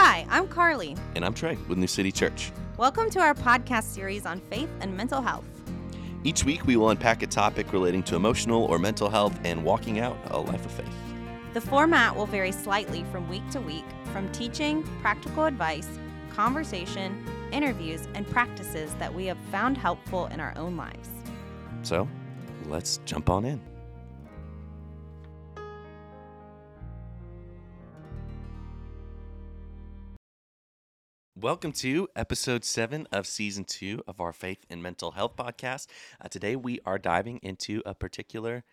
Hi, I'm Carly. And I'm Trey with New City Church. Welcome to our podcast series on faith and mental health. Each week, we will unpack a topic relating to emotional or mental health and walking out a life of faith. The format will vary slightly from week to week, from teaching, practical advice, conversation, interviews, and practices that we have found helpful in our own lives. So, let's jump on in. Welcome to episode seven of season two of our Faith and Mental Health podcast. Uh, today, we are diving into a particular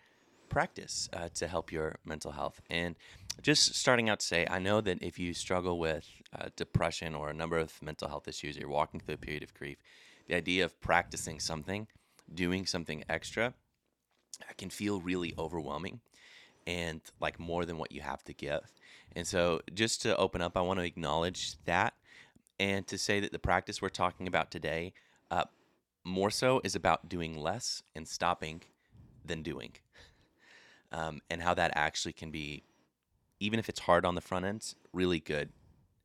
practice uh, to help your mental health. And just starting out to say, I know that if you struggle with uh, depression or a number of mental health issues, you're walking through a period of grief, the idea of practicing something, doing something extra, can feel really overwhelming and like more than what you have to give. And so, just to open up, I want to acknowledge that and to say that the practice we're talking about today, uh, more so, is about doing less and stopping than doing, um, and how that actually can be, even if it's hard on the front end, really good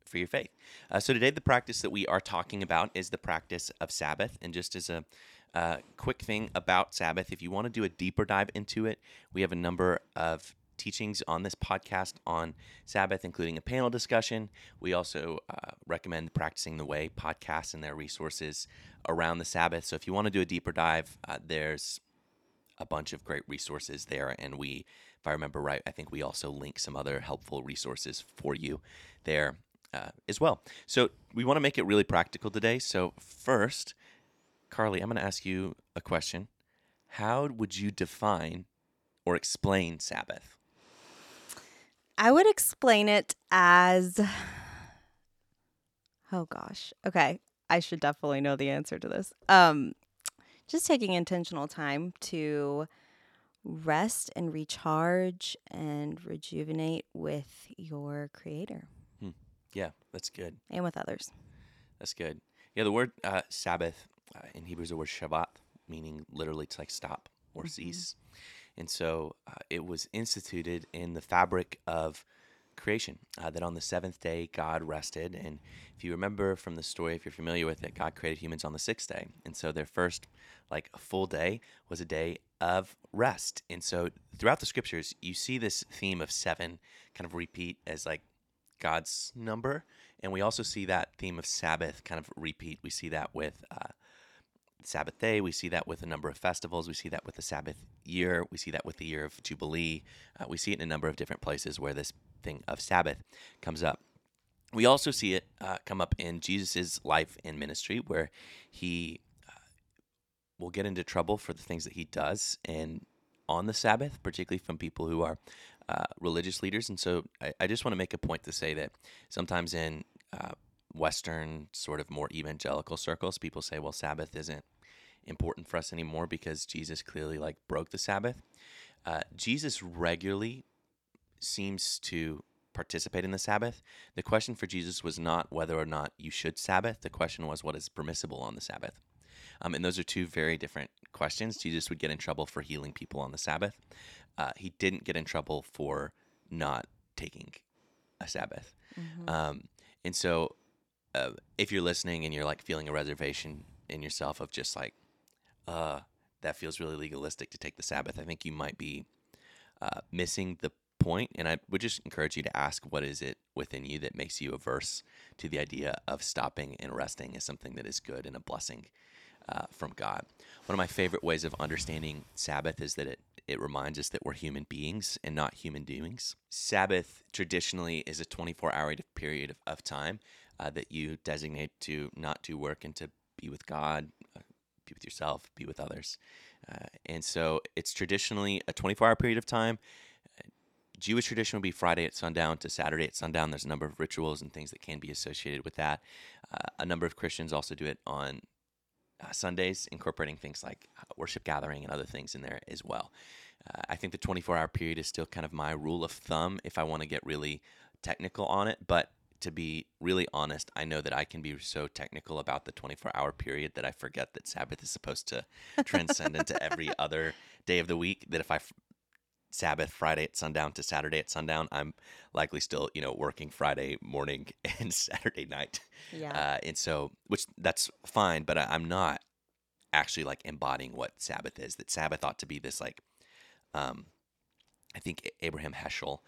for your faith. Uh, so today, the practice that we are talking about is the practice of Sabbath, and just as a uh, quick thing about Sabbath, if you want to do a deeper dive into it, we have a number of teachings on this podcast on Sabbath, including a panel discussion. We also uh, recommend Practicing the Way podcasts and their resources around the Sabbath. So if you want to do a deeper dive, uh, there's a bunch of great resources there. And we, if I remember right, I think we also link some other helpful resources for you there uh, as well. So we want to make it really practical today. So, first, Carly, I'm going to ask you a question. How would you define or explain Sabbath? I would explain it as. Oh gosh. Okay. I should definitely know the answer to this. Um, just taking intentional time to rest and recharge and rejuvenate with your creator Hmm. Yeah, that's good. and with others. That's good. Yeah, the word uh, Sabbath uh, in Hebrew is the word Shabbat, meaning literally to like stop or cease. And so uh, it was instituted in the fabric of creation uh, that on the seventh day God rested. And if you remember from the story, if you're familiar with it, God created humans on the sixth day. And so their first like full day was a day of rest. And so throughout the scriptures, you see this theme of seven kind of repeat as like God's number. And we also see that theme of Sabbath kind of repeat. We see that with uh, Sabbath day. We see that with a number of festivals. We see that with the Sabbath year. We see that with the year of Jubilee. Uh, we see it in a number of different places where this thing of Sabbath comes up. We also see it uh, come up in Jesus' life and ministry, where he uh, will get into trouble for the things that he does and on the Sabbath, particularly from people who are uh, religious leaders. And so I, I just want to make a point to say that sometimes in uh, Western, sort of more evangelical circles, people say, well, Sabbath isn't important for us anymore because Jesus clearly like broke the Sabbath. Uh, Jesus regularly seems to participate in the Sabbath. The question for Jesus was not whether or not you should Sabbath. The question was what is permissible on the Sabbath. Um, and those are two very different questions. Jesus would get in trouble for healing people on the Sabbath. Uh, he didn't get in trouble for not taking a Sabbath. Um, and so, uh, if you're listening and you're like feeling a reservation in yourself of just like, uh, that feels really legalistic to take the Sabbath, I think you might be uh, missing the point. And I would just encourage you to ask what is it within you that makes you averse to the idea of stopping and resting as something that is good and a blessing uh, from God. One of my favorite ways of understanding Sabbath is that it, it reminds us that we're human beings and not human doings. Sabbath traditionally is a 24 hour period of, of time uh, that you designate to not do work and to be with God, be with yourself, be with others. Uh, and so it's traditionally a 24 hour period of time. Jewish tradition would be Friday at sundown to Saturday at sundown. There's a number of rituals and things that can be associated with that. Uh, a number of Christians also do it on uh, Sundays, incorporating things like uh, worship gathering and other things in there as well. Uh, I think the 24 hour period is still kind of my rule of thumb if I want to get really technical on it. But to be really honest, I know that I can be so technical about the 24 hour period that I forget that Sabbath is supposed to transcend into every other day of the week. That if I f- Sabbath Friday at sundown to Saturday at sundown, I'm likely still, you know, working Friday morning and Saturday night. Yeah. Uh, and so, which that's fine, but I, I'm not actually like embodying what Sabbath is. That Sabbath ought to be this like, um, I think Abraham Heschel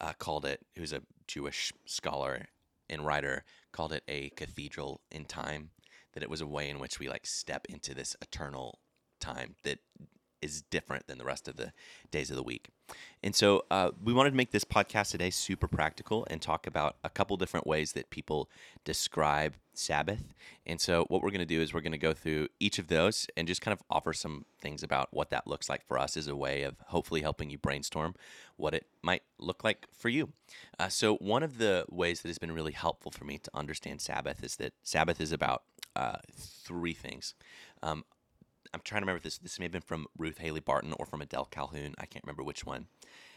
uh, called it, who's a Jewish scholar and writer, called it a cathedral in time. That it was a way in which we like step into this eternal time that is different than the rest of the days of the week. And so uh, we wanted to make this podcast today super practical and talk about a couple different ways that people describe Sabbath. And so what we're going to do is we're going to go through each of those and just kind of offer some things about what that looks like for us as a way of hopefully helping you brainstorm what it might look like for you. Uh, so one of the ways that has been really helpful for me to understand Sabbath is that Sabbath is about uh, three things. Um, I'm trying to remember this. This may have been from Ruth Haley Barton or from Adele Calhoun. I can't remember which one,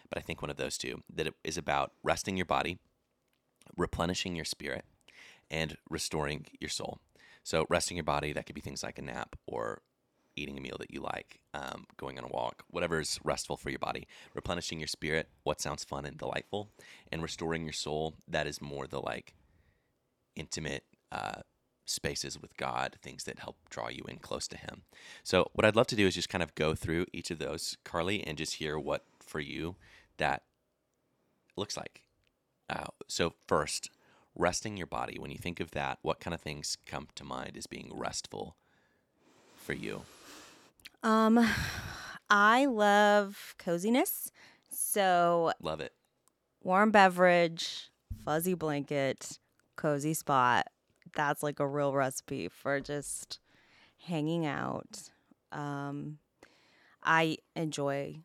but I think one of those two. That it is about resting your body, replenishing your spirit, and restoring your soul. So, resting your body, that could be things like a nap or eating a meal that you like, um, going on a walk, whatever is restful for your body. Replenishing your spirit, what sounds fun and delightful, and restoring your soul, that is more the like intimate, uh, spaces with God, things that help draw you in close to Him. So, what I'd love to do is just kind of go through each of those, Carly, and just hear what for you that looks like. Uh, so, first, resting your body. When you think of that, what kind of things come to mind as being restful for you? Um, I love coziness. So Love it. warm beverage, fuzzy blanket, cozy spot. That's like a real recipe for just hanging out. Um, I enjoy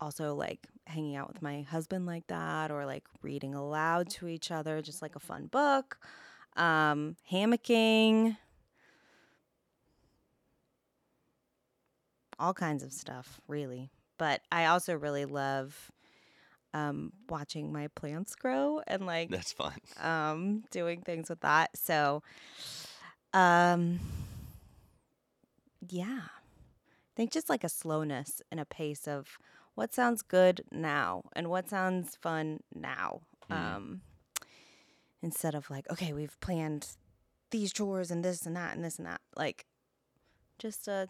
also like hanging out with my husband like that or like reading aloud to each other, just like a fun book. Um, hammocking, all kinds of stuff, really. But I also really love um, watching my plants grow and like That's fun. um, doing things with that. So, um, yeah, I think just like a slowness and a pace of what sounds good now and what sounds fun now. Mm. Um, instead of like, okay, we've planned these chores and this and that and this and that. Like, just a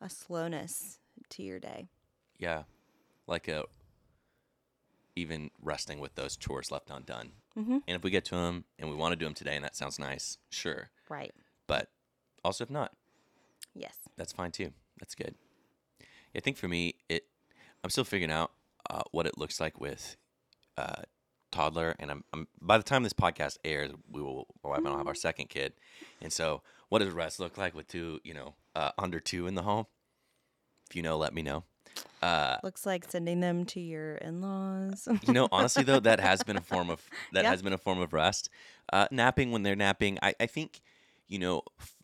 a slowness to your day. Yeah. Like a even resting with those chores left undone. Mm-hmm. And if we get to them and we want to do them today and that sounds nice, sure. Right. But also if not, Yes. that's fine too. That's good. I think for me, it I'm still figuring out uh, what it looks like with uh, toddler, and I'm, I'm by the time this podcast airs, we will my wife and I'll have our second kid, and so what does rest look like with two, you know, uh, under two in the home? If you know, let me know. Uh, Looks like sending them to your in-laws. you know, honestly though, that has been a form of that Yeah. has been a form of rest. Uh, napping when they're napping, I, I think, you know, f-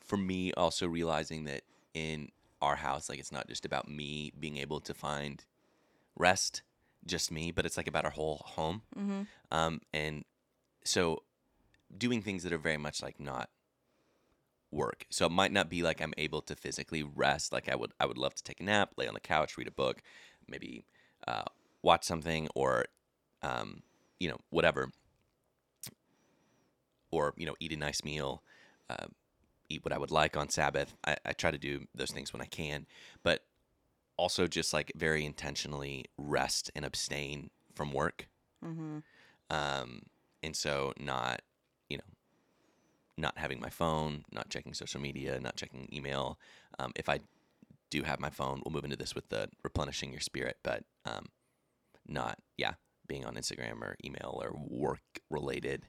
for me also realizing that in our house, like it's not just about me being able to find rest, just me, but it's like about our whole home. mm-hmm. Um, and so doing things that are very much like not work. So it might not be like I'm able to physically rest. Like I would, I would love to take a nap, lay on the couch, read a book, maybe uh, watch something, or um, you know, whatever, or you know, eat a nice meal, uh, eat what I would like on Sabbath. I, I try to do those things when I can, but also just like very intentionally rest and abstain from work. Mm-hmm. Um, and so not, not having my phone, not checking social media, not checking email. Um, if I do have my phone, we'll move into this with the replenishing your spirit, but um, not, yeah, being on Instagram or email or work related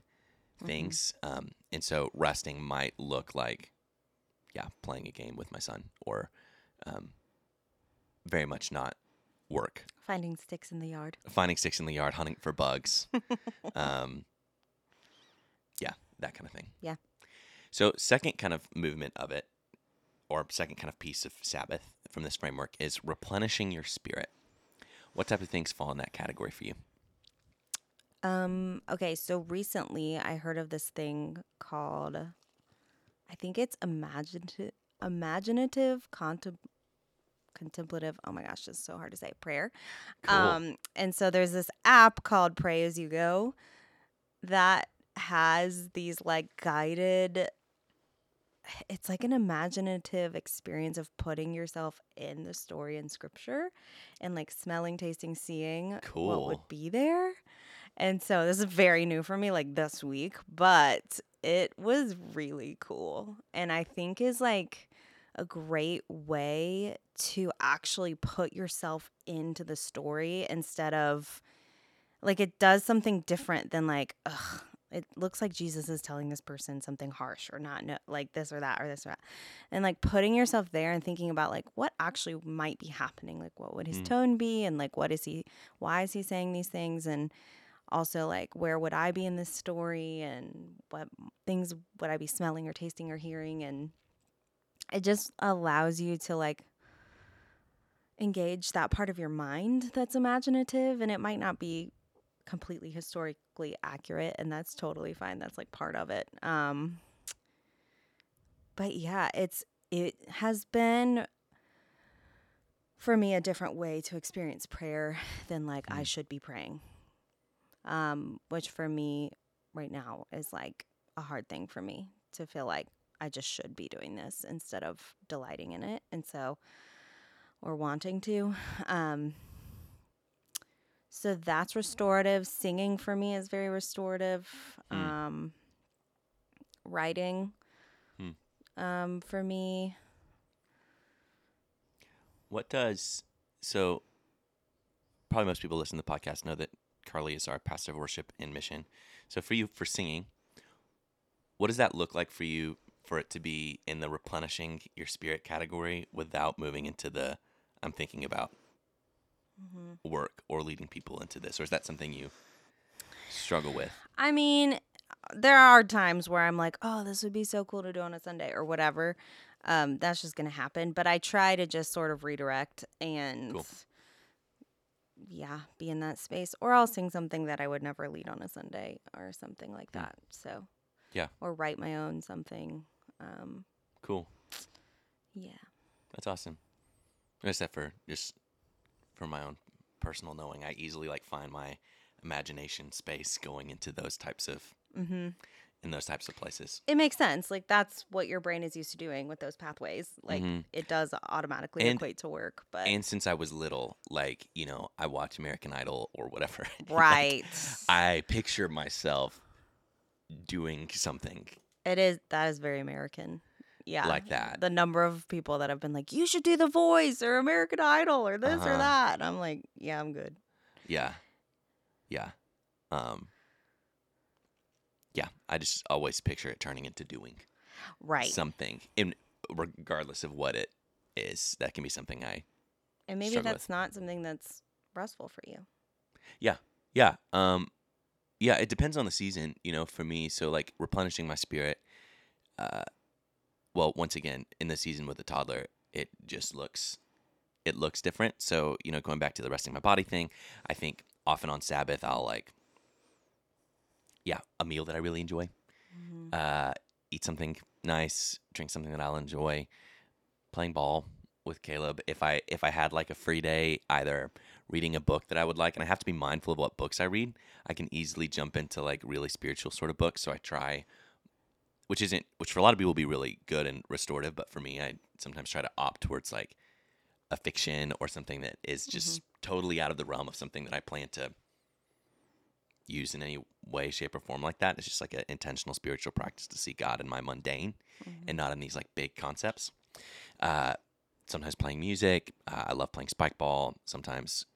things. Um, and so resting might look like, yeah, playing a game with my son or um, very much not work Finding sticks in the yard. finding sticks in the yard, hunting for bugs. um, yeah, that kind of thing. Yeah. So, second kind of movement of it, or second kind of piece of Sabbath from this framework is replenishing your spirit. What type of things fall in that category for you? Um, okay, so recently I heard of this thing called I think it's imaginative imaginative contem- contemplative. Oh my gosh, this is so hard to say. Prayer. Cool. Um, and so there's this app called Pray As You Go that has these like guided it's like an imaginative experience of putting yourself in the story in scripture and like smelling, tasting, seeing what Cool. would be there. And so this is very new for me, like this week, but it was really cool. And I think is like a great way to actually put yourself into the story instead of like it does something different than like, ugh, it looks like Jesus is telling this person something harsh or not no, like this or that or this or that. And like putting yourself there and thinking about like what actually might be happening. Like what would his Mm. tone be and like what is he why is he saying these things and also like where would I be in this story and what things would I be smelling or tasting or hearing and it just allows you to like engage that part of your mind that's imaginative and it might not be completely historically accurate and that's totally fine. That's like part of it. Um but yeah it's it has been for me a different way to experience prayer than like I Mm. should be praying. Um which for me right now is like a hard thing for me to feel like I just should be doing this instead of delighting in it and so or wanting to. Um so that's restorative singing for me is very restorative Hmm. um writing Hmm. um for me What does so? Probably most people listen to the podcast know that Carly is our pastor of worship and mission. So for you, for singing, what does that look like for you? For it to be in the replenishing your spirit category without moving into the I'm thinking about work or leading people into this, or is that something you struggle with? I mean, there are times where I'm like, oh, this would be so cool to do on a Sunday or whatever. Um, that's just going to happen. But I try to just sort of redirect and, Cool. yeah, be in that space. Or I'll sing something that I would never lead on a Sunday or something like Hmm. that. So, Yeah. Or write my own something. Um, Cool. yeah. That's awesome. Except for just for my own personal knowing, I easily like find my imagination space going into those types of mm-hmm. in those types of places. It makes sense. Like that's what your brain is used to doing with those pathways. Like Mhm. it does automatically And- equate to work. But And since I was little, like you know, I watch American Idol or whatever. like, right. I picture myself doing something It is that is very American. Yeah. like that. The number of people that have been like, You should do the voice or American Idol or this or Uh-huh. that. And I'm like, Yeah, I'm good. Yeah. Yeah. Um Yeah, I just always picture it turning into doing Right. something in regardless of what it is. That can be something I and maybe struggle with. that's not something that's restful for you. Yeah, yeah. Um yeah, it depends on the season, you know, for me. So like replenishing my spirit, uh well, once again, in the season with the toddler, it just looks it looks different. So, you know, going back to the resting my body thing, I think often on Sabbath I'll like yeah, a meal that I really enjoy. Mhm. Uh eat something nice, drink something that I'll enjoy, playing ball with Caleb. If I if I had like a free day, either reading a book that I would like, and I have to be mindful of what books I read. I can easily jump into like really spiritual sort of books. So I try, which isn't which for a lot of people will be really good and restorative, but for me, I sometimes try to opt towards like a fiction or something that is just totally out of the realm of something that I plan to use in any way, shape, or form like that. It's just like an intentional spiritual practice to see God in my mundane Mhm. and not in these like big concepts. Uh, sometimes playing music. Uh, I love playing spike ball. Sometimes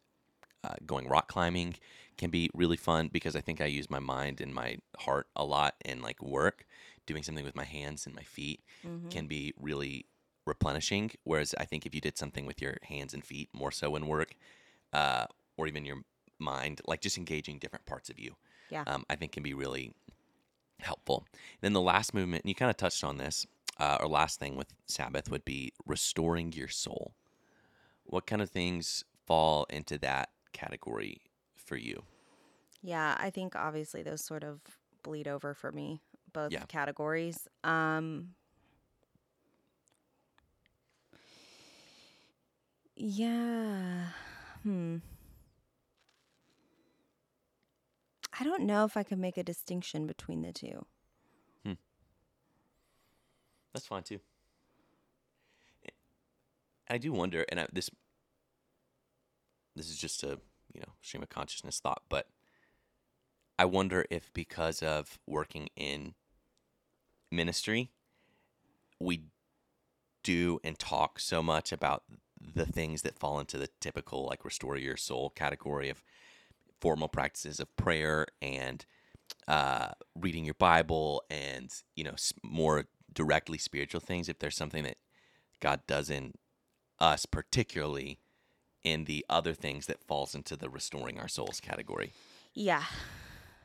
uh, going rock climbing can be really fun because I think I use my mind and my heart a lot in like work. Doing something with my hands and my feet Mhm. can be really replenishing. Whereas I think if you did something with your hands and feet more so in work, uh, or even your mind, like just engaging different parts of you, Yeah. um, I think can be really helpful. Then the last movement, and you kind of touched on this, uh, or last thing with Sabbath would be restoring your soul. What kind of things fall into that category for you? Yeah, I think obviously those sort of bleed over for me, both Yeah. categories. Um Yeah. Hmm. I don't know if I can make a distinction between the two. Hmm. That's fine too. I do wonder, and I, this this is just a you know stream of consciousness thought, but I wonder if because of working in ministry, we do and talk so much about the things that fall into the typical like restore your soul category of formal practices of prayer and uh, reading your Bible and you know more directly spiritual things. If there's something that God does in us, particularly in the other things that falls into the restoring our souls category. Yeah.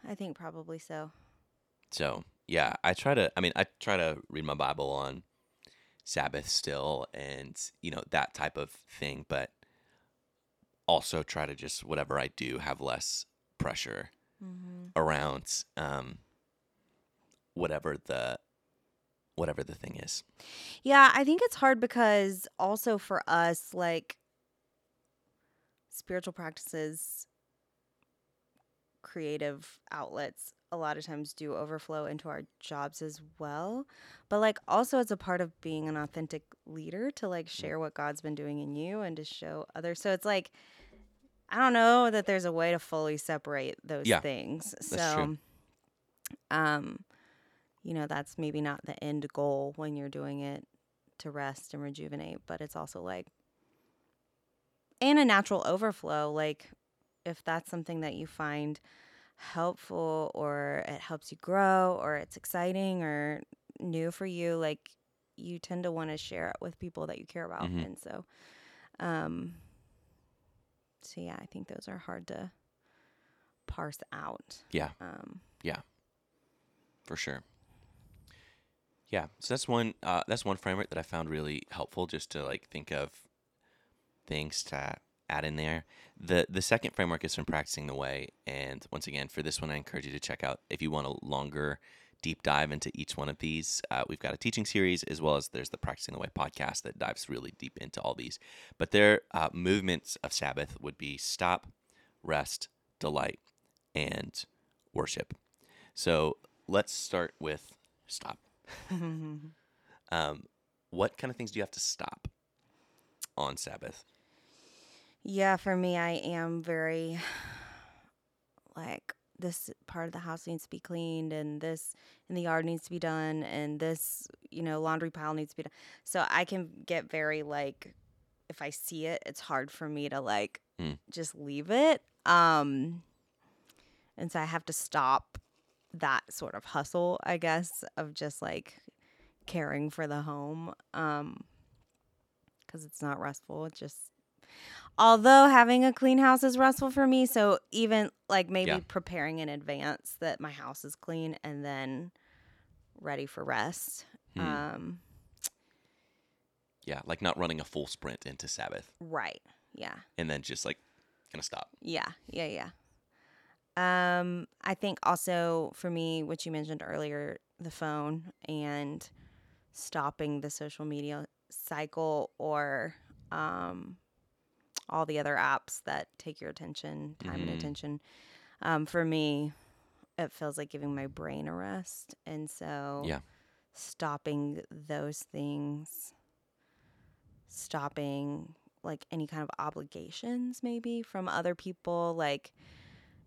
I think probably so. So yeah, I try to. I mean, I try to read my Bible on Sabbath still, and you know that type of thing. But also try to just whatever I do have less pressure Mm-hmm. around um, whatever the whatever the thing is. Yeah, I think it's hard because also for us, like spiritual practices, creative outlets, a lot of times do overflow into our jobs as well. But like also it's a part of being an authentic leader to like share what God's been doing in you and to show others. So it's like I don't know that there's a way to fully separate those Yeah, things. So um you know, that's maybe not the end goal when you're doing it to rest and rejuvenate, but it's also like and a natural overflow like if that's something that you find helpful or it helps you grow or it's exciting or new for you like you tend to want to share it with people that you care about Mhm. and so um so yeah i think those are hard to parse out Yeah, um yeah. for sure. Yeah, so that's one. Uh, that's one framework that I found really helpful, just to like think of things to add in there. the The second framework is from practicing the way, and once again, for this one, I encourage you to check out if you want a longer deep dive into each one of these. Uh, we've got a teaching series as well as there's the Practicing the Way podcast that dives really deep into all these. But their uh, movements of Sabbath would be stop, rest, delight, and worship. So let's start with stop. Um, what kind of things do you have to stop on Sabbath? Yeah for me i am very like this part of the house needs to be cleaned and this in the yard needs to be done and this you know laundry pile needs to be done so i can get very like if i see it it's hard for me to like Mm. just leave it um and so i have to stop that sort of hustle i guess of just like caring for the home um because it's not restful it's just although having a clean house is restful for me so even like maybe Yeah. preparing in advance that my house is clean and then ready for rest Hmm. um Yeah, like not running a full sprint into Sabbath right yeah and then just like gonna stop. yeah yeah yeah um i think also for me what you mentioned earlier the phone and stopping the social media cycle or um all the other apps that take your attention time and Mhm. attention um for me it feels like giving my brain a rest and so Yeah. stopping those things stopping like any kind of obligations maybe from other people like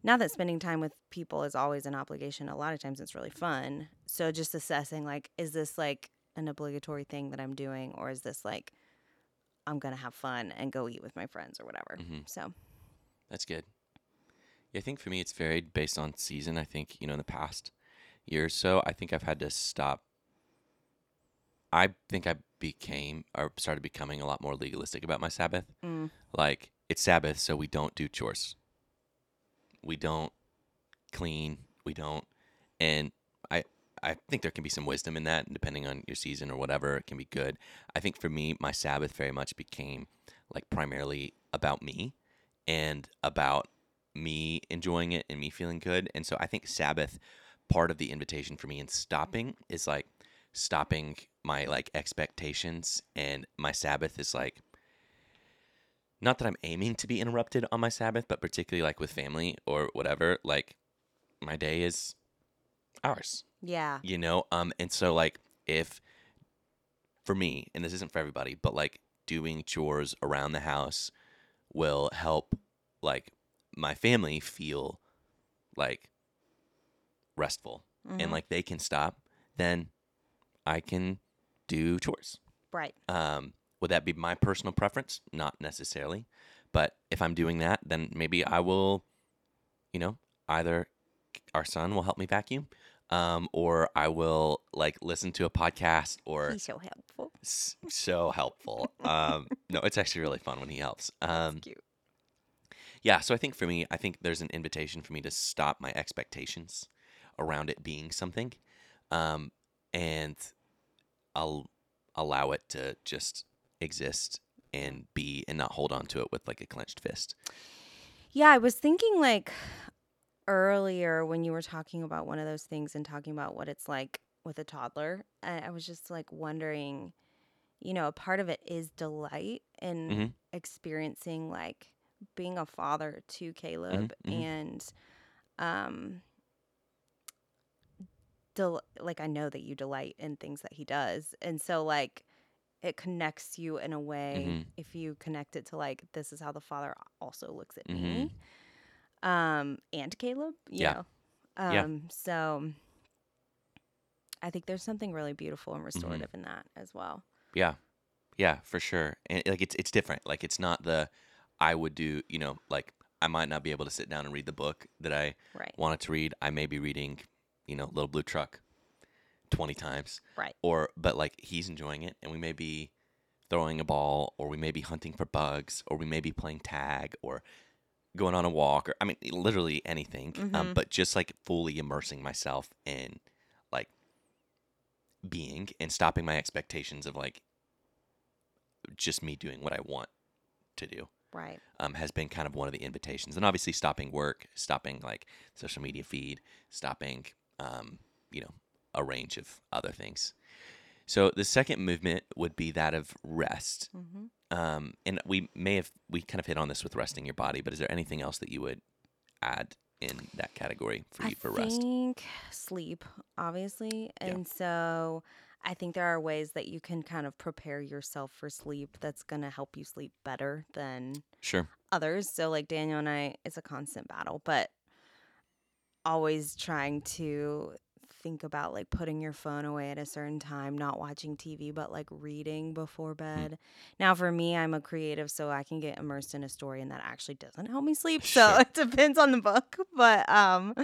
now that spending time with people is always an obligation a lot of times it's really fun so just assessing like is this like an obligatory thing that i'm doing or is this like i'm gonna have fun and go eat with my friends or whatever Mhm. so That's good. Yeah, I think for me it's varied based on season. I think, you know, in the past year or so, I think I've had to stop. I think I became or started becoming a lot more legalistic about my Sabbath. mm, Like, it's Sabbath, so we don't do chores. We don't clean. We don't. And I think there can be some wisdom in that, depending on your season or whatever, it can be good. I think for me, my Sabbath very much became like primarily about me and about me enjoying it and me feeling good. And so I think Sabbath, part of the invitation for me in stopping is like stopping my like expectations. And my Sabbath is like not that I'm aiming to be interrupted on my Sabbath, but particularly like with family or whatever, like my day is ours, Yeah. you know? Um, and so like if for me, and this isn't for everybody, but like doing chores around the house will help like my family feel like restful and Mhm. like they can stop, then I can do chores. Right. Um, would that be my personal preference? Not necessarily. But if I'm doing that, then maybe I will, you know, either our son will help me vacuum, um, or I will like listen to a podcast or He's so helpful. s- so helpful. Um, no, it's actually really fun when he helps. Um, Cute. yeah, so I think for me, I think there's an invitation for me to stop my expectations around it being something, um, and I'll allow it to just exist and be, and not hold on to it with like a clenched fist. Yeah, I was thinking like earlier when you were talking about one of those things and talking about what it's like with a toddler. I, I was just like wondering, you know, a part of it is delight in Mhm. experiencing like being a father to Caleb mhm. and um del- like I know that you delight in things that he does. And so like it connects you in a way Mhm. if you connect it to like this is how the father also looks at me um and caleb you Yeah. know Yeah. um so i think there's something really beautiful and Mm-hmm. restorative in that as well Yeah, yeah, for sure. And like it's it's different. Like it's not the I would do. You know, like I might not be able to sit down and read the book that I right wanted to read. I may be reading, you know, Little Blue Truck twenty times. right or but like he's enjoying it and we may be throwing a ball or we may be hunting for bugs or we may be playing tag or going on a walk or i mean literally anything um, Mhm. but just like fully immersing myself in like being and stopping my expectations of like just me doing what i want to do right um, has been kind of one of the invitations. And obviously, stopping work, stopping like social media feed, stopping, um, you know, a range of other things. So the second movement would be that of rest. mm-hmm. Um, and we may have, we kind of hit on this with resting your body, but is there anything else that you would add in that category for you I for rest? think sleep, obviously. Yeah. And so I think there are ways that you can kind of prepare yourself for sleep that's going to help you sleep better than Sure. others. So, like Daniel and I, it's a constant battle, but always trying to think about like putting your phone away at a certain time, not watching TV, but like reading before bed. Now, for me, I'm a creative, so I can get immersed in a story, and that actually doesn't help me sleep. So Sure. it depends on the book, but um,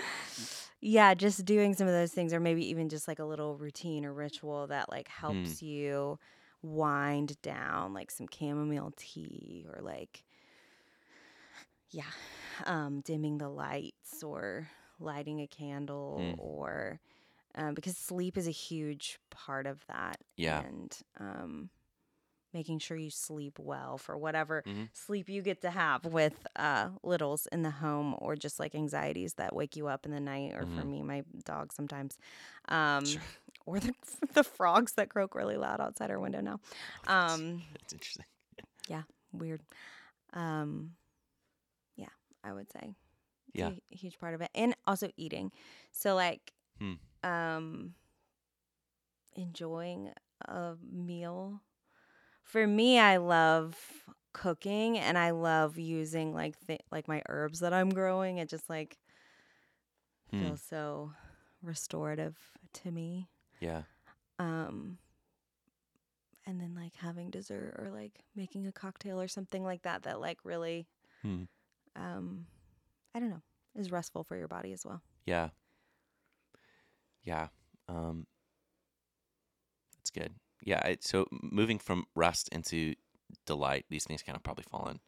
yeah, just doing some of those things, or maybe even just like a little routine or ritual that like helps you wind down, like some chamomile tea, or like yeah, um, dimming the lights or lighting a candle Mm. or um, because sleep is a huge part of that. Yeah. And um, making sure you sleep well for whatever Mhm. sleep you get to have with uh, littles in the home or just like anxieties that wake you up in the night or for Mhm. me, my dog sometimes. Um, Sure. Or the, the frogs that croak really loud outside our window now. That's- Um, that's interesting. Yeah, weird. Um, yeah, I would say. It's Yeah. a huge part of it, and also eating. So like, Hmm. um, enjoying a meal. For me, I love cooking, and I love using like th- like my herbs that I'm growing. It just like Hmm. feels so restorative to me. Yeah. um and then like having dessert or like making a cocktail or something like that that like really Hmm. um i don't know is restful for your body as well Yeah. Yeah. Um that's good. Yeah, so moving from rest into delight, these things kind of probably fall in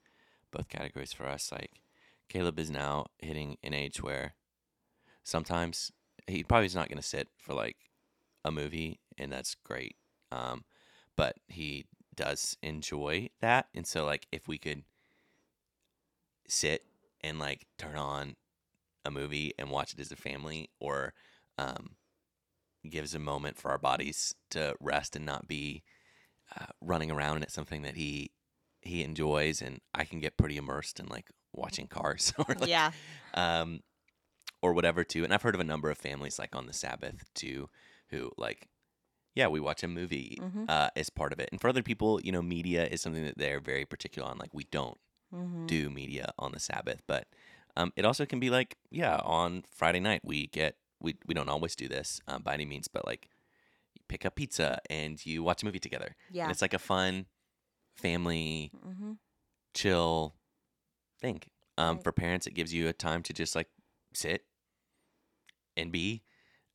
both categories for us. Like Caleb is now hitting an age where sometimes he probably is not going to sit for like a movie and that's great. Um but he does enjoy that and so like if we could sit and like turn on a movie and watch it as a family or um, gives a moment for our bodies to rest and not be uh, running around and it's something that he he enjoys, and I can get pretty immersed in like watching cars or like, yeah. um, or whatever too. And I've heard of a number of families like on the Sabbath too, who like, yeah, we watch a movie Mhm. uh, as part of it. And for other people, you know, media is something that they're very particular on. Like we don't Mhm. do media on the Sabbath, but um, it also can be like, yeah, on Friday night we get we we don't always do this um, by any means, but like you pick up pizza and you watch a movie together. Yeah. And it's like a fun family hmm chill thing. Um, Right. For parents, it gives you a time to just like sit and be.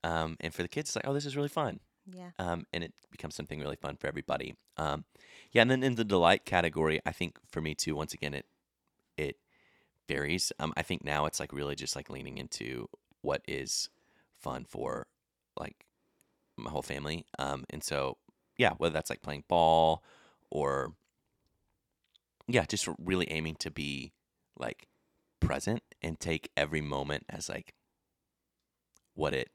Um, and for the kids, it's like, oh, this is really fun. Yeah. Um, and it becomes something really fun for everybody. Um, yeah, and then in the delight category, I think for me too, once again, it it varies. Um, I think now it's like really just like leaning into what is fun for like my whole family. Um, and so yeah, whether that's like playing ball or yeah, just really aiming to be like present and take every moment as like what it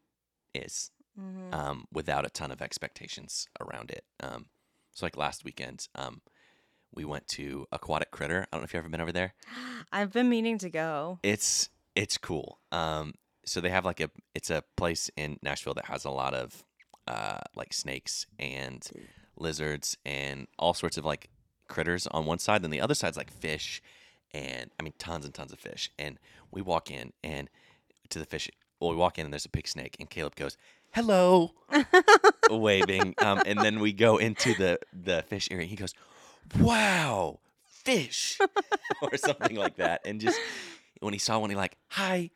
is hmm um, without a ton of expectations around it. Um, so like last weekend, um, we went to Aquatic Critter. I don't know if you've ever been over there. I've been meaning to go. It's it's cool. Um, so they have like a it's a place in Nashville that has a lot of uh, like snakes and lizards and all sorts of like critters on one side, and the other side's like fish and I mean tons and tons of fish. And we walk in and to the fish. Well, we walk in and there's a big snake, and Caleb goes, "Hello," waving. Um, and then we go into the the fish area. He goes, "Wow, fish," or something like that. And just when he saw one, he like, "Hi,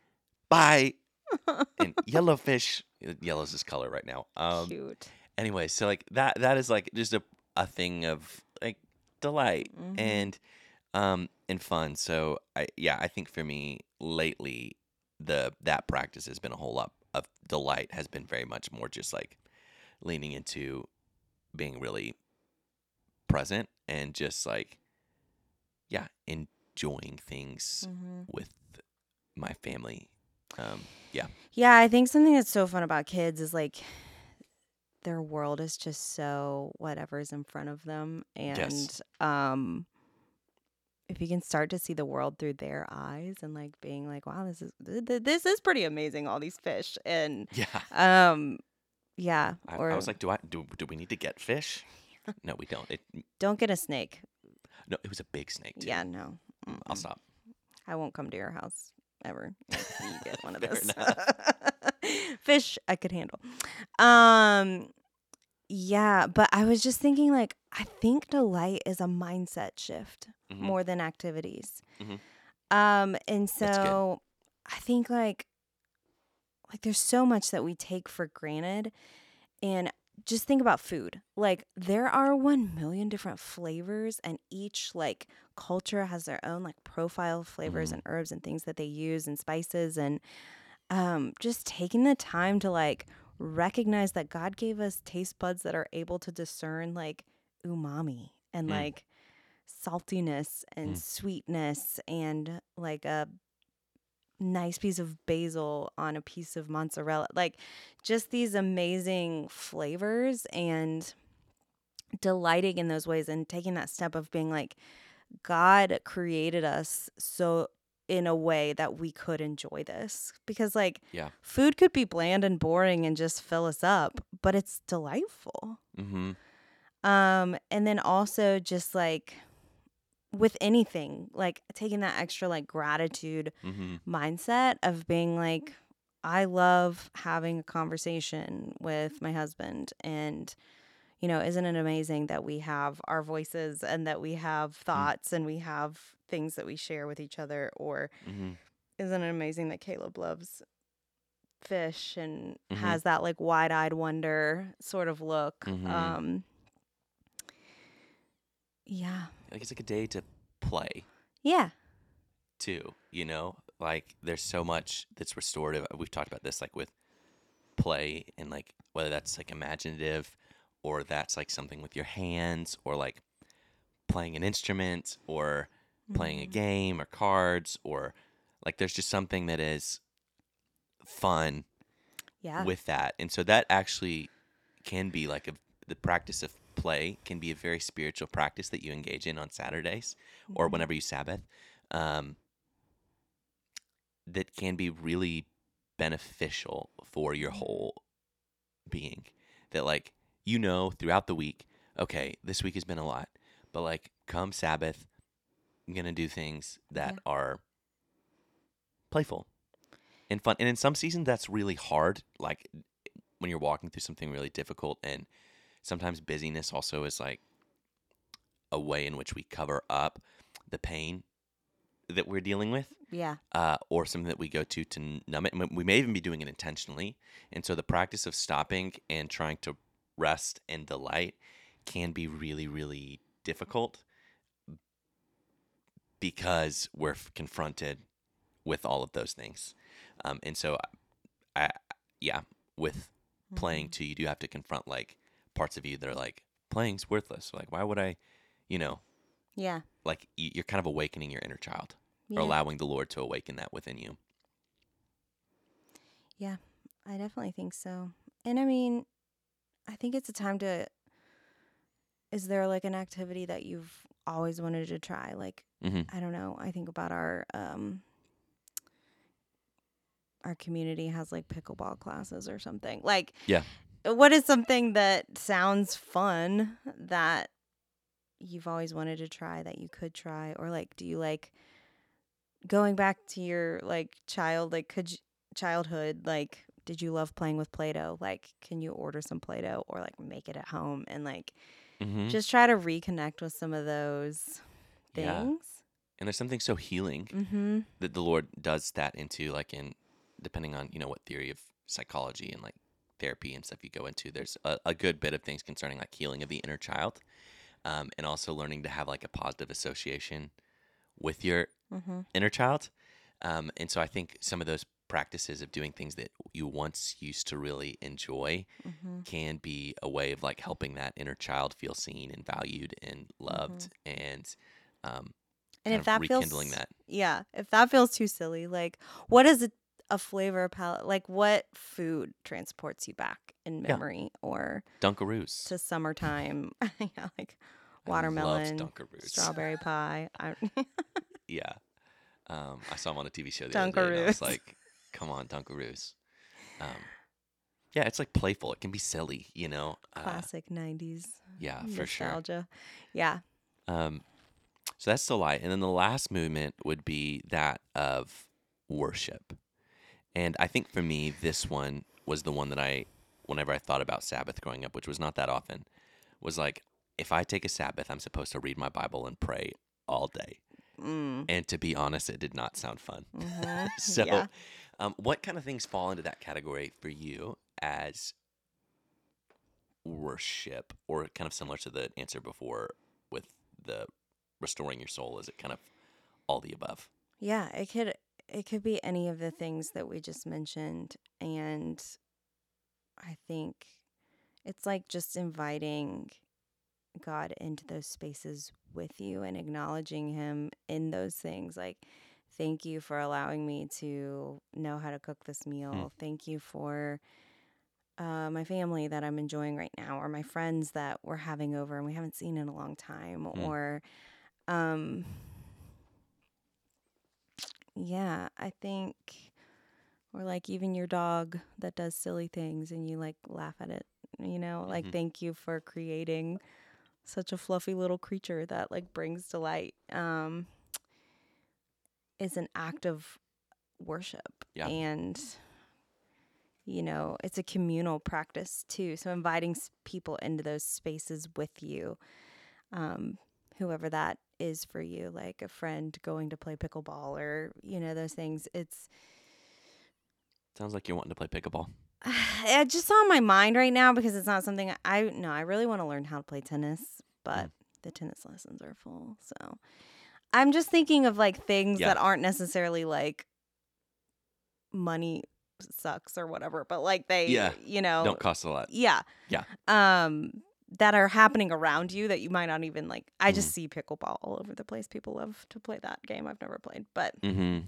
bye," and yellowfish. Yellow's his color right now. Um, Cute. anyway, so like that that is like just a a thing of like delight Mhm. and um and fun. So I yeah, I think for me lately the that practice has been a whole lot of delight has been very much more just like leaning into being really present and just like yeah, enjoying things hmm with my family. Um yeah. Yeah, I think something that's so fun about kids is like their world is just so whatever's in front of them and Yes. um if you can start to see the world through their eyes and like being like wow this is th- th- this is pretty amazing all these fish and Yeah. um yeah I, or I was like, do I do do we need to get fish? No, we don't. It don't get a snake no, it was a big snake too. yeah no I'll stop. I won't come to your house ever if you get one of those. Fish I could handle. Um yeah, but I was just thinking like I think delight is a mindset shift Mhm. more than activities. Mhm. Um and so I think like like there's so much that we take for granted and just think about food. Like there are 1 million different flavors and each like culture has their own like profile of flavors Mhm. and herbs and things that they use and spices and um just taking the time to like recognize that God gave us taste buds that are able to discern like umami and Mm. like saltiness and Mm. sweetness and like a nice piece of basil on a piece of mozzarella. Like just these amazing flavors and delighting in those ways and taking that step of being like God created us so in a way that we could enjoy this because like Yeah. food could be bland and boring and just fill us up, but it's delightful. Mm-hmm. Um, and then also just like with anything, like taking that extra like gratitude Mm-hmm. mindset of being like, I love having a conversation with my husband. And, you know, isn't it amazing that we have our voices and that we have thoughts and we have things that we share with each other? Or Mm-hmm. isn't it amazing that Caleb loves fish and Mhm. has that like wide eyed wonder sort of look? Mhm. Um, yeah. Like it's like a day to play Yeah. too. You know, like there's so much that's restorative. We've talked about this, like with play and like whether that's like imaginative or that's like something with your hands or like playing an instrument or playing a Mhm. game or cards or like there's just something that is fun Yeah. with that. And so that actually can be like a the practice of play can be a very spiritual practice that you engage in on Saturdays or Mhm. whenever you Sabbath. Um, that can be really beneficial for your whole being. That like you know throughout the week, okay, this week has been a lot, but like come Sabbath, I'm gonna do things that Yeah. are playful and fun. And in some seasons, that's really hard. Like when you're walking through something really difficult, and sometimes busyness also is like a way in which we cover up the pain that we're dealing with Yeah. uh, or something that we go to to numb it. And we may even be doing it intentionally. And so the practice of stopping and trying to rest and delight can be really, really difficult because we're f- confronted with all of those things. Um, and so, I, I, yeah, with playing Mhm. too, you do have to confront like parts of you that are like, playing's worthless. Like, why would I, you know, Yeah. like you're kind of awakening your inner child Yeah. or allowing the Lord to awaken that within you. Yeah, I definitely think so. And I mean, I think it's a time to. Is there like an activity that you've always wanted to try? Like, hmm I don't know. I think about our um our community has like pickleball classes or something. Like, Yeah. What is something that sounds fun that you've always wanted to try that you could try? Or like do you like going back to your like child like could you, childhood like did you love playing with play-doh? Like can you order some play-doh or like make it at home and like hmm just try to reconnect with some of those Yeah. things? And there's something so healing mm-hmm. that the Lord does that into, like in depending on you know what theory of psychology and like therapy and stuff you go into. There's a, a good bit of things concerning like healing of the inner child, um, and also learning to have like a positive association with your mm-hmm inner child. Um, and so I think some of those practices of doing things that you once used to really enjoy mm-hmm can be a way of like helping that inner child feel seen and valued and loved and um, and if that feels that. yeah if that feels too silly like what is a, a flavor palate like what food transports you back in Yeah. memory or Dunkaroos. to summertime yeah like watermelon Dunkaroos. strawberry pie Yeah. Um, I saw him on a TV show the other day, and I was Dunkaroos. like, "Come on, Dunkaroos." Um, yeah, it's like playful. It can be silly, you know. Uh, classic 90s yeah, for sure. nostalgia yeah Um, so that's the light, and then the last movement would be that of worship. And I think for me, this one was the one that I, whenever I thought about Sabbath growing up, which was not that often, was like, if I take a Sabbath, I'm supposed to read my Bible and pray all day. mm. And to be honest, it did not sound fun. mhm. So, yeah um, what kind of things fall into that category for you as worship, or kind of similar to the answer before with the restoring your soul? Is it kind of all the above? Yeah, it could it could be any of the things that we just mentioned and I think it's like just inviting God into those spaces with you and acknowledging him in those things like thank you for allowing me to know how to cook this meal. Thank you for uh, my family that I'm enjoying right now, or my friends that we're having over and we haven't seen in a long time, Mm. or um, yeah, I think, or like even your dog that does silly things and you like laugh at it, you know, like Mhm. thank you for creating such a fluffy little creature that like brings delight. Um, is an act of worship Yeah. and you know it's a communal practice too so inviting people into those spaces with you um whoever that is for you like a friend going to play pickleball or you know those things it's Sounds like you're wanting to play pickleball. it's just on my mind right now because it's not something I no I really want to learn how to play tennis but Mm. the tennis lessons are full so I'm just thinking of like things Yeah. that aren't necessarily like money sucks or whatever but like they Yeah. you know Don't cost a lot. yeah Yeah. um that are happening around you that you might not even like i Mm. just see pickleball all over the place people love to play that game i've never played but Mm-hmm.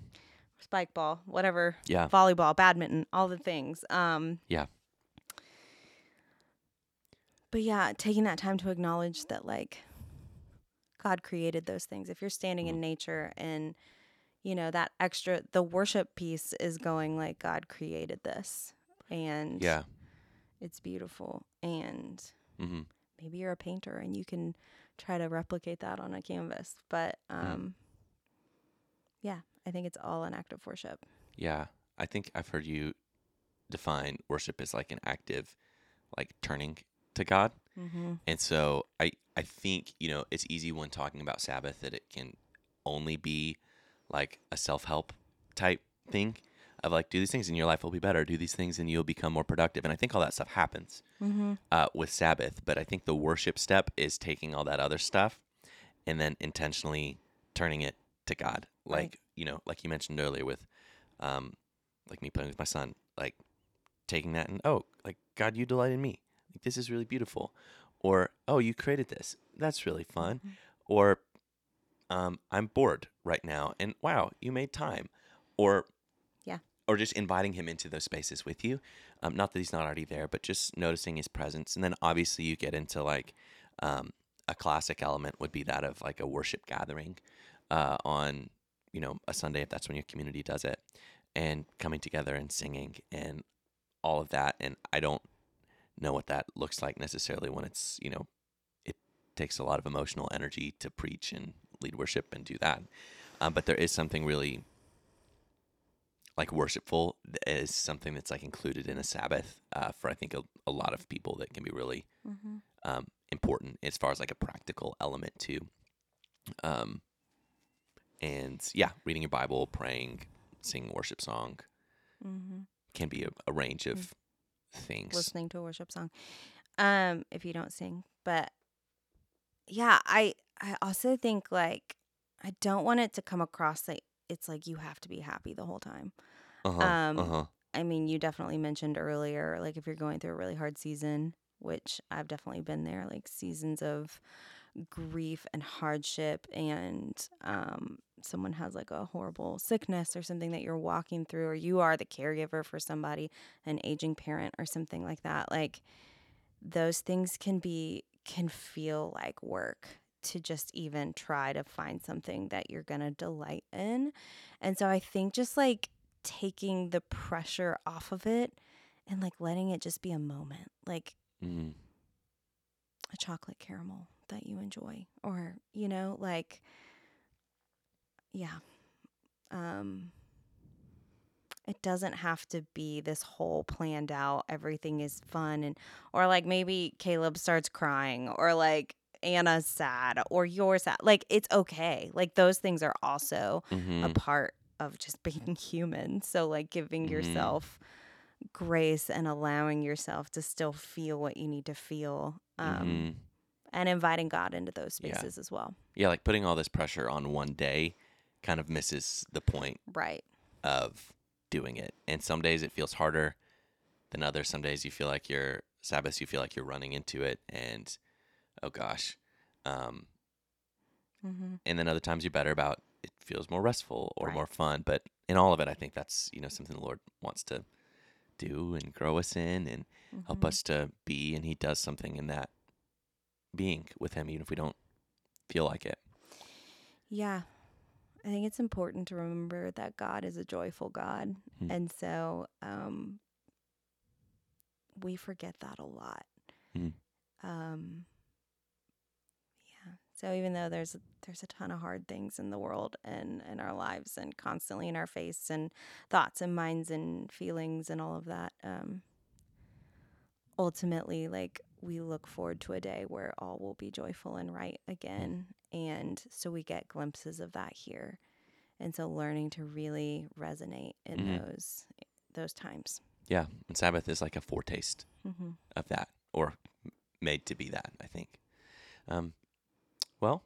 spike ball whatever Yeah. volleyball badminton all the things um Yeah. but yeah, taking that time to acknowledge that like God created those things. If you're standing in nature and you know that extra the worship piece is going like God created this and Yeah. it's beautiful and hmm maybe you're a painter and you can try to replicate that on a canvas. But um yeah, I think it's all an act of worship. Yeah. I think I've heard you define worship as like an active, like turning to God. Mm-hmm. And so I, I think, you know, it's easy when talking about Sabbath that it can only be like a self help type thing of like, do these things and your life will be better. Do these things and you'll become more productive. And I think all that stuff happens Mm-hmm. uh, with Sabbath. But I think the worship step is taking all that other stuff and then intentionally turning it to God. Like, Right. you know, like you mentioned earlier with, um, like me playing with my son, like taking that and, oh, like, God, you delight in me. Like, this is really beautiful. Or, oh, you created this. That's really fun. Mhm. Or, um, I'm bored right now. And wow, you made time. Or. Or just inviting him into those spaces with you. Um, not that he's not already there, but just noticing his presence. And then obviously you get into like um, a classic element would be that of like a worship gathering uh, on, you know, a Sunday if that's when your community does it, and coming together and singing and all of that. And I don't know what that looks like necessarily when it's, you know, it takes a lot of emotional energy to preach and lead worship and do that. Um, but there is something really like worshipful is something that's like included in a Sabbath uh, for I think a, a lot of people that can be really Mm-hmm. um, important as far as like a practical element too. Um, and yeah, reading your Bible, praying, singing worship song Mm-hmm. can be a, a range of things. listening to a worship song um if you don't sing but yeah i i also think like i don't want it to come across like it's like you have to be happy the whole time Uh-huh, um, uh-huh. i mean you definitely mentioned earlier like if you're going through a really hard season which i've definitely been there like seasons of grief and hardship and um someone has like a horrible sickness or something that you're walking through or you are the caregiver for somebody an aging parent or something like that like those things can be can feel like work to just even try to find something that you're going to delight in. And so i think just like taking the pressure off of it and like letting it just be a moment like Mm, a chocolate caramel that you enjoy or you know like yeah um it doesn't have to be this whole planned out everything is fun and or like maybe Caleb starts crying or like Anna's sad or you're sad like it's okay like those things are also a mhm. part of just being human. So, like, giving Mhm. yourself grace and allowing yourself to still feel what you need to feel um, Mhm. and inviting God into those Yeah. spaces as well. Yeah, like putting all this pressure on one day kind of misses the point Right. of doing it. And some days it feels harder than others. Some days you feel like you're Sabbaths, you feel like you're running into it, and oh gosh. Um, Mm-hmm. and then other times you're better about it feels more restful or Right. more fun. But in all of it, I think that's you know something the Lord wants to do and grow us in and help Mm-hmm. us to be. And He does something in that being with Him, even if we don't feel like it. Yeah. I think it's important to remember that God is a joyful God. Hmm. And so um, we forget that a lot. Hmm. Um. So even though there's there's a ton of hard things in the world and in our lives and constantly in our face and thoughts and minds and feelings and all of that, um, ultimately, like we look forward to a day where all will be joyful and right again. And so we get glimpses of that here. And so learning to really resonate in Mhm. those those times. Yeah, and Sabbath is like a foretaste Mm-hmm. of that, or made to be that. I think. Um, well,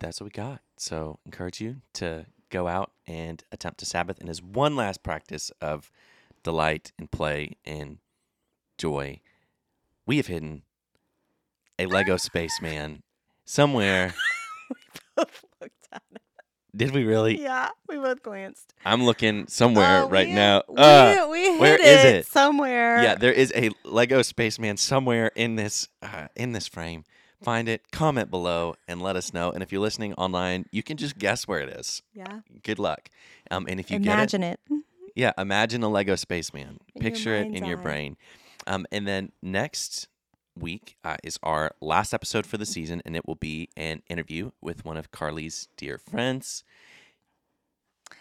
that's what we got. So encourage you to go out and attempt to Sabbath, and as one last practice of delight and play and joy, we have hidden a Lego spaceman somewhere we Both looked at it. Did we really? Yeah, we both glanced. I'm looking somewhere Oh, right we- now. We, Uh, we hit where is it, it? somewhere. yeah, there is a Lego spaceman somewhere in this uh, in this frame. Find it, comment below, and let us know. And if you're listening online, you can just guess where it is. Yeah. Good luck. Um, and if you Imagine it. get it, yeah, imagine a Lego spaceman. In Picture it in mind's your brain. Um, and then next week uh, is our last episode for the season, and it will be an interview with one of Carly's dear friends.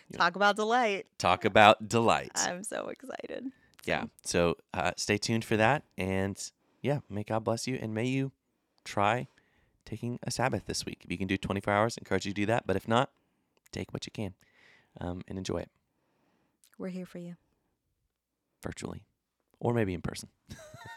Yeah. Talk about delight. Talk about delight. I'm so excited. yeah. So uh, stay tuned for that. And yeah, may God bless you and may you try taking a Sabbath this week. If you can do 24 hours, encourage you to do that. But if not, take what you can um, and enjoy it We're here for you. virtually or maybe in person.